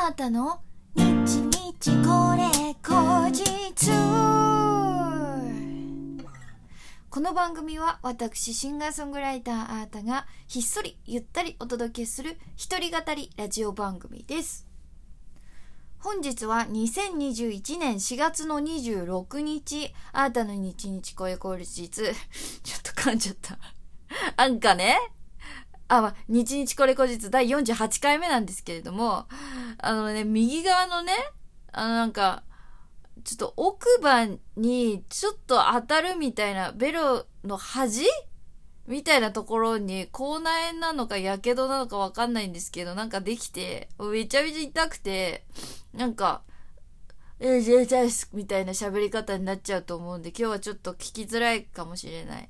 あたの？日日これ後日。この番組は私シンガーソングライターあーたがひっそりゆったりお届けする一人語りラジオ番組です。本日は2021年4月の26日。あーたの日日これ後日。ちょっと噛んじゃった。なんかね？あ、ま、日日これ後日第48回目なんですけれども、あのね、右側のね、あのなんか、ちょっと奥歯にちょっと当たるみたいな、ベロの端みたいなところに口内炎なのか火傷なのかわかんないんですけど、なんかできて、めちゃめちゃ痛くて、なんか、えー、ジェイジャイスみたいな喋り方になっちゃうと思うんで、今日はちょっと聞きづらいかもしれない。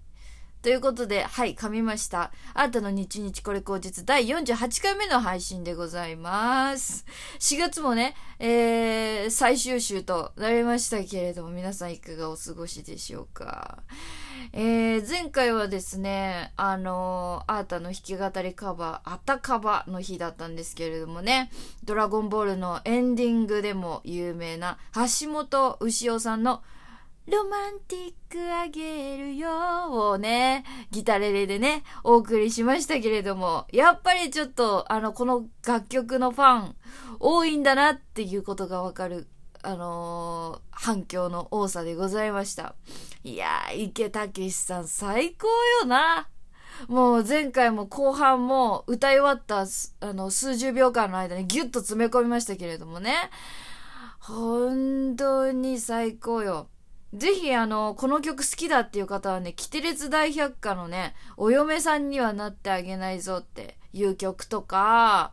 ということで、はい、噛みました。あなたの日日これ口実第48回目の配信でございます。4月もね、えー、最終週となりましたけれども、皆さんいかがお過ごしでしょうか。えー、前回はですね、あのー、アータの弾き語りカバー、あたカバの日だったんですけれどもね、ドラゴンボールのエンディングでも有名な橋本牛尾さんのロマンティックあげるよをね、ギタレレでね、お送りしましたけれども、やっぱりちょっと、あの、この楽曲のファン、多いんだなっていうことがわかる、あのー、反響の多さでございました。いやー、池武さん最高よな。もう前回も後半も歌い終わったあの数十秒間の間にギュッと詰め込みましたけれどもね。本当に最高よ。ぜひあの、この曲好きだっていう方はね、キテレツ大百科のね、お嫁さんにはなってあげないぞっていう曲とか、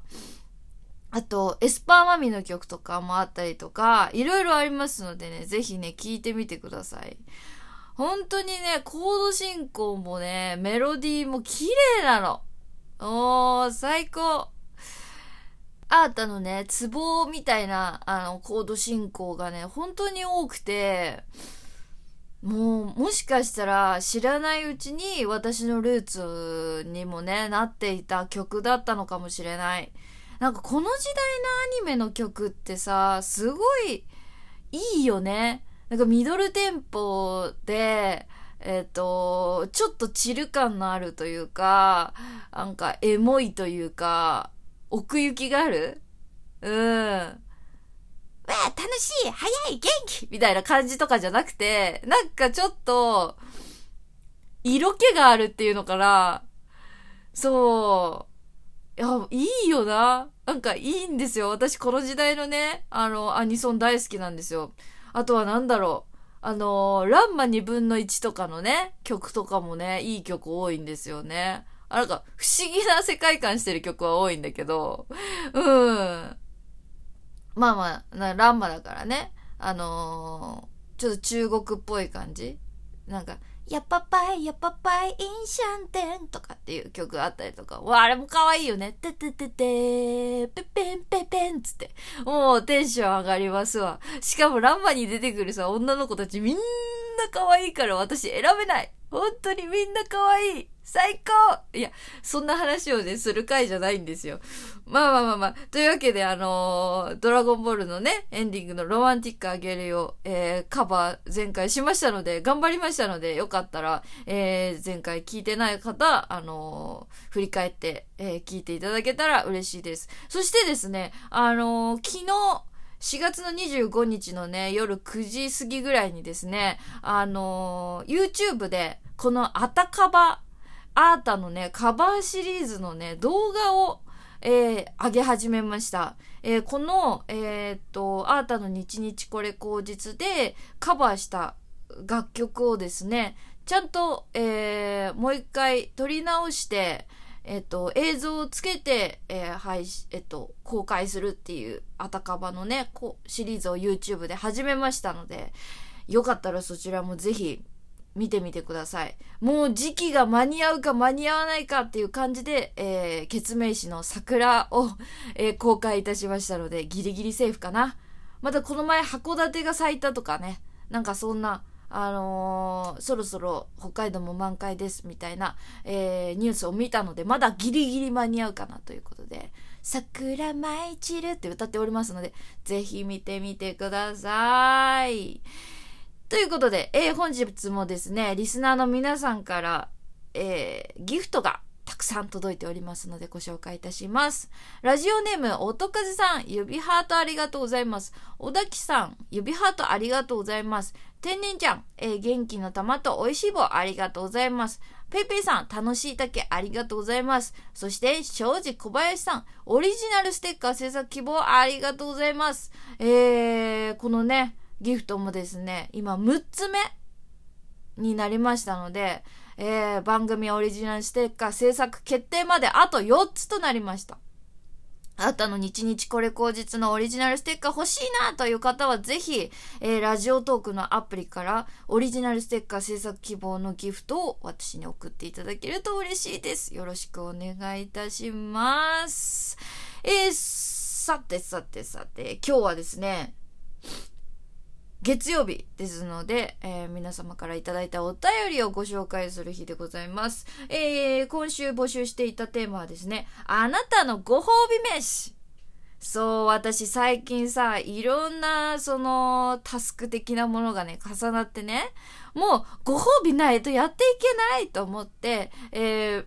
あと、エスパーマミの曲とかもあったりとか、いろいろありますのでね、ぜひね、聴いてみてください。本当にね、コード進行もね、メロディーも綺麗なの。おー、最高。アータのね、ツボみたいな、あの、コード進行がね、本当に多くて、もう、もしかしたら知らないうちに私のルーツにもね、なっていた曲だったのかもしれない。なんかこの時代のアニメの曲ってさ、すごいいいよね。なんかミドルテンポで、えっ、ー、と、ちょっとチル感のあるというか、なんかエモいというか、奥行きがある？うん。わあ、楽しい早い元気みたいな感じとかじゃなくて、なんかちょっと、色気があるっていうのかな。そう。いや、いいよな。なんかいいんですよ。私この時代のね、あの、アニソン大好きなんですよ。あとはなんだろう。あのランマ2分の1とかのね、曲とかもね、いい曲多いんですよね。あ、なんか、不思議な世界観してる曲は多いんだけど、うん。まあまあ、なランマだからね。あのー、ちょっと中国っぽい感じなんか、やっぱぱい、やっぱぱい、インシャンテンとかっていう曲あったりとか。わ、あれも可愛いよね。ててててペペンペペンつって。もうテンション上がりますわ。しかもランマに出てくるさ、女の子たちみんな可愛いから私選べない。本当にみんな可愛い。最高いや、そんな話をね、する回じゃないんですよ。まあまあまあまあ。というわけで、あのー、ドラゴンボールのね、エンディングのロマンティックあげるよ、えー、カバー前回しましたので、頑張りましたので、よかったら、えー、前回聞いてない方、あのー、振り返って、え、聞いていただけたら嬉しいです。そしてですね、あの、昨日、4月の25日のね、夜9時過ぎぐらいにですね、あの、YouTube で、このあたかばアータのね、カバーシリーズのね、動画を、えー、上げ始めました。えー、この、えー、っと、アータの日日これ口実でカバーした楽曲をですね、ちゃんと、えー、もう一回撮り直して、えっ、と、映像をつけて、えー、配信、えっ、と、公開するっていう、あたかばのね、こうシリーズを YouTube で始めましたので、よかったらそちらもぜひ見てみてください。もう時期が間に合うか間に合わないかっていう感じで、えー、ケツメイシの桜を、えー、公開いたしましたので、ギリギリセーフかな。またこの前函館が咲いたとかね、なんかそんな、あのー、そろそろ北海道も満開ですみたいな、えー、ニュースを見たので、まだギリギリ間に合うかなということで、桜舞い散るって歌っておりますので、ぜひ見てみてください。ということで、えー、本日もですね、リスナーの皆さんから、えー、ギフトがたくさん届いておりますのでご紹介いたします。ラジオネーム、音風さん、指ハートありがとうございます。小田木さん、指ハートありがとうございます。天然ちゃん、えー、元気の玉と美味しい棒ありがとうございます。ペイペさん、楽しい竹ありがとうございます。そして、庄司小林さん、オリジナルステッカー制作希望ありがとうございます。えー、このね、ギフトもですね、今6つ目になりましたので、えー、番組オリジナルステッカー制作決定まであと4つとなりました。あなたの日日これ口実のオリジナルステッカー欲しいなという方はぜひ、えー、ラジオトークのアプリからオリジナルステッカー制作希望のギフトを私に送っていただけると嬉しいです。よろしくお願いいたします。えー、さてさてさて、今日はですね、月曜日ですので、えー、皆様からいただいたお便りをご紹介する日でございます。えー、今週募集していたテーマはですね、あなたのご褒美飯。そう、私最近さ、いろんな、その、タスク的なものがね、重なってね、もう、ご褒美ないとやっていけないと思って、えー、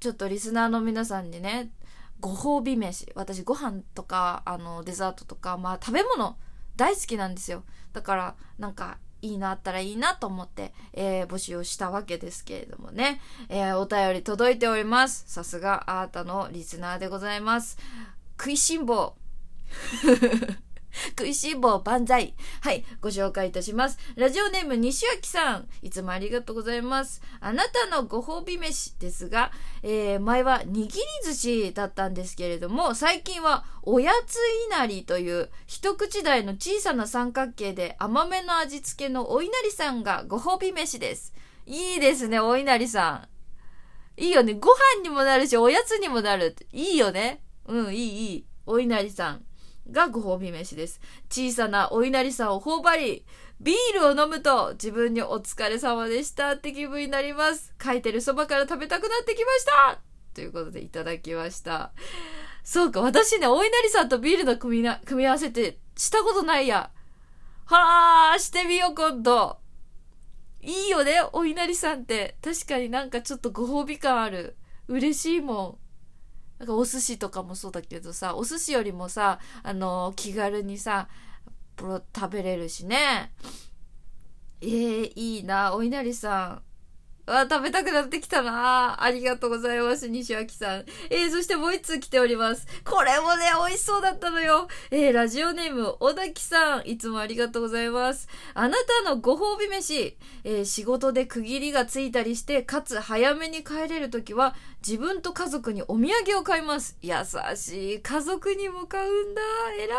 ちょっとリスナーの皆さんにね、ご褒美飯。私ご飯とか、あの、デザートとか、まあ食べ物、大好きなんですよ。だから、なんか、いいのあったらいいなと思って、えー、募集をしたわけですけれどもね。えー、お便り届いております。さすがあなたのリスナーでございます。食いしん坊。食いしん坊万歳。はい、ご紹介いたします。ラジオネーム西脇さん。いつもありがとうございます。あなたのご褒美飯ですが、えー、前は握り寿司だったんですけれども、最近はおやついなりという一口大の小さな三角形で甘めの味付けのお稲荷さんがご褒美飯です。いいですね、お稲荷さん。いいよね。ご飯にもなるし、おやつにもなる。いいよね。うん、いい、いい。お稲荷さん。がご褒美飯です。小さなお稲荷さんを頬張り、ビールを飲むと自分にお疲れ様でしたって気分になります。書いてるそばから食べたくなってきましたということでいただきました。そうか、私ね、お稲荷さんとビールの組みな、組み合わせてしたことないや。はあ、してみよう、今度。いいよね、お稲荷さんって。確かになんかちょっとご褒美感ある。嬉しいもん。なんかお寿司とかもそうだけどさ、お寿司よりもさ、あの、気軽にさ、食べれるしね。えー、いいな、お稲荷さん。あ、食べたくなってきたなありがとうございます、西脇さん。えー、そしてもう一通来ております。これもね、美味しそうだったのよ。えー、ラジオネーム、小滝さん。いつもありがとうございます。あなたのご褒美飯。えー、仕事で区切りがついたりして、かつ早めに帰れるときは、自分と家族にお土産を買います。優しい。家族にも買うんだ。偉い。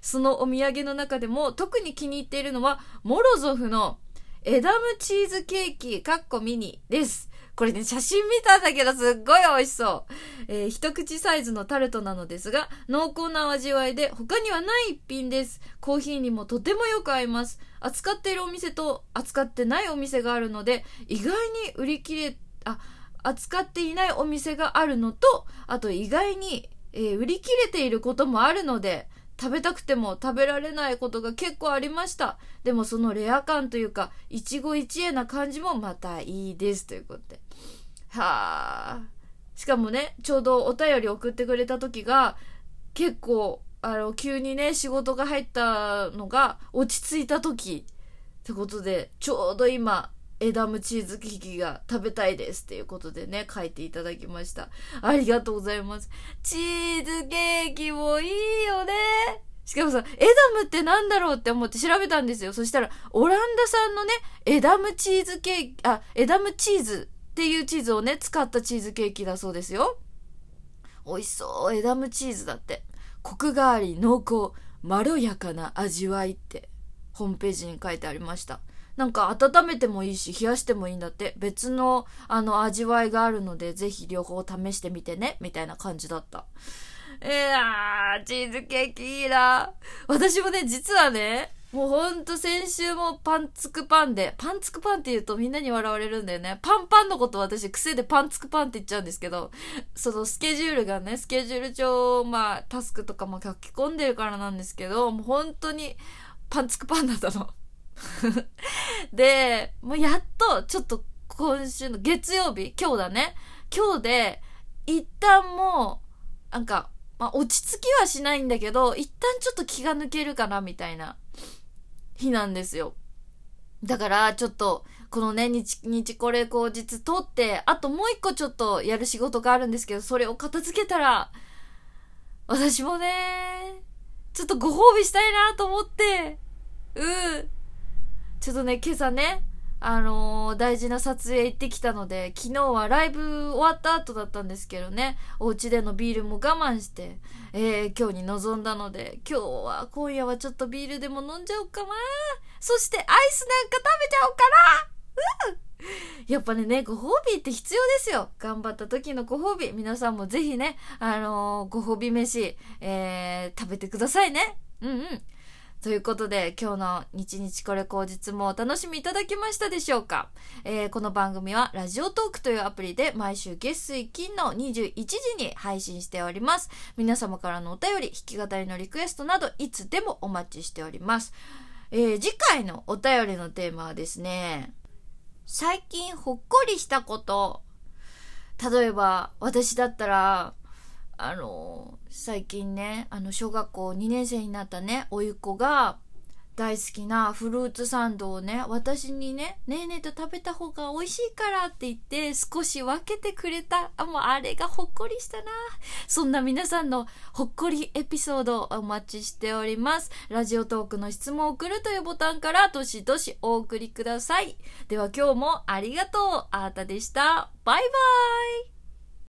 そのお土産の中でも、特に気に入っているのは、モロゾフの、エダムチーズケーキ、かっこミニです。これね、写真見たんだけどすっごい美味しそう。えー、一口サイズのタルトなのですが、濃厚な味わいで他にはない一品です。コーヒーにもとてもよく合います。扱っているお店と扱ってないお店があるので、意外に売り切れ、あ、扱っていないお店があるのと、あと意外に、えー、売り切れていることもあるので、食べたくても食べられないことが結構ありました。でもそのレア感というか、一期一会な感じもまたいいですということで。はあ。しかもね、ちょうどお便り送ってくれた時が、結構、あの、急にね、仕事が入ったのが落ち着いた時ってことで、ちょうど今、エダムチーズケーキが食べたいですっていうことでね、書いていただきました。ありがとうございます。チーズケーキもいいよね。しかもさ、エダムってなんだろうって思って調べたんですよ。そしたら、オランダ産のね、エダムチーズケーキ、あ、エダムチーズっていうチーズをね、使ったチーズケーキだそうですよ。美味しそう。エダムチーズだって。コクがあり、濃厚、まろやかな味わいって、ホームページに書いてありました。なんか温めてもいいし、冷やしてもいいんだって。別の、あの、味わいがあるので、ぜひ両方試してみてね。みたいな感じだった。えー、チーズケーキいいな。私もね、実はね、もうほんと先週もパンツクパンで、パンツクパンって言うとみんなに笑われるんだよね。パンパンのこと私癖でパンツクパンって言っちゃうんですけど、そのスケジュールがね、スケジュール帳、まあタスクとかも書き込んでるからなんですけど、もう本当にパンツクパンだったの。で、もうやっとちょっと今週の月曜日、今日だね。今日で、一旦もう、なんか、まあ、落ち着きはしないんだけど、一旦ちょっと気が抜けるかな、みたいな日なんですよ。だから、ちょっと、このね、日、日これ後日撮って、あともう一個ちょっとやる仕事があるんですけど、それを片付けたら、私もね、ちょっとご褒美したいなと思って、うん。ちょっとね、今朝ね、あのー、大事な撮影行ってきたので、昨日はライブ終わった後だったんですけどね、お家でのビールも我慢して、えー、今日に臨んだので、今日は、今夜はちょっとビールでも飲んじゃおうかな。そしてアイスなんか食べちゃおうかな。うんやっぱね、ご褒美って必要ですよ。頑張った時のご褒美。皆さんもぜひね、あのー、ご褒美飯、えー、食べてくださいね。うんうん。ということで、今日の日日これ口実もお楽しみいただけましたでしょうか、えー、この番組はラジオトークというアプリで毎週月水金の21時に配信しております。皆様からのお便り、弾き語りのリクエストなどいつでもお待ちしております。えー、次回のお便りのテーマはですね、最近ほっこりしたこと。例えば、私だったら、あの、最近ね、あの、小学校2年生になったね、おいっ子が、大好きなフルーツサンドをね、私にね、ねえねえと食べた方が美味しいからって言って少し分けてくれた。あ、もうあれがほっこりしたな。そんな皆さんのほっこりエピソードお待ちしております。ラジオトークの質問を送るというボタンからどしどしお送りください。では今日もありがとう。あーたでした。バイバイ。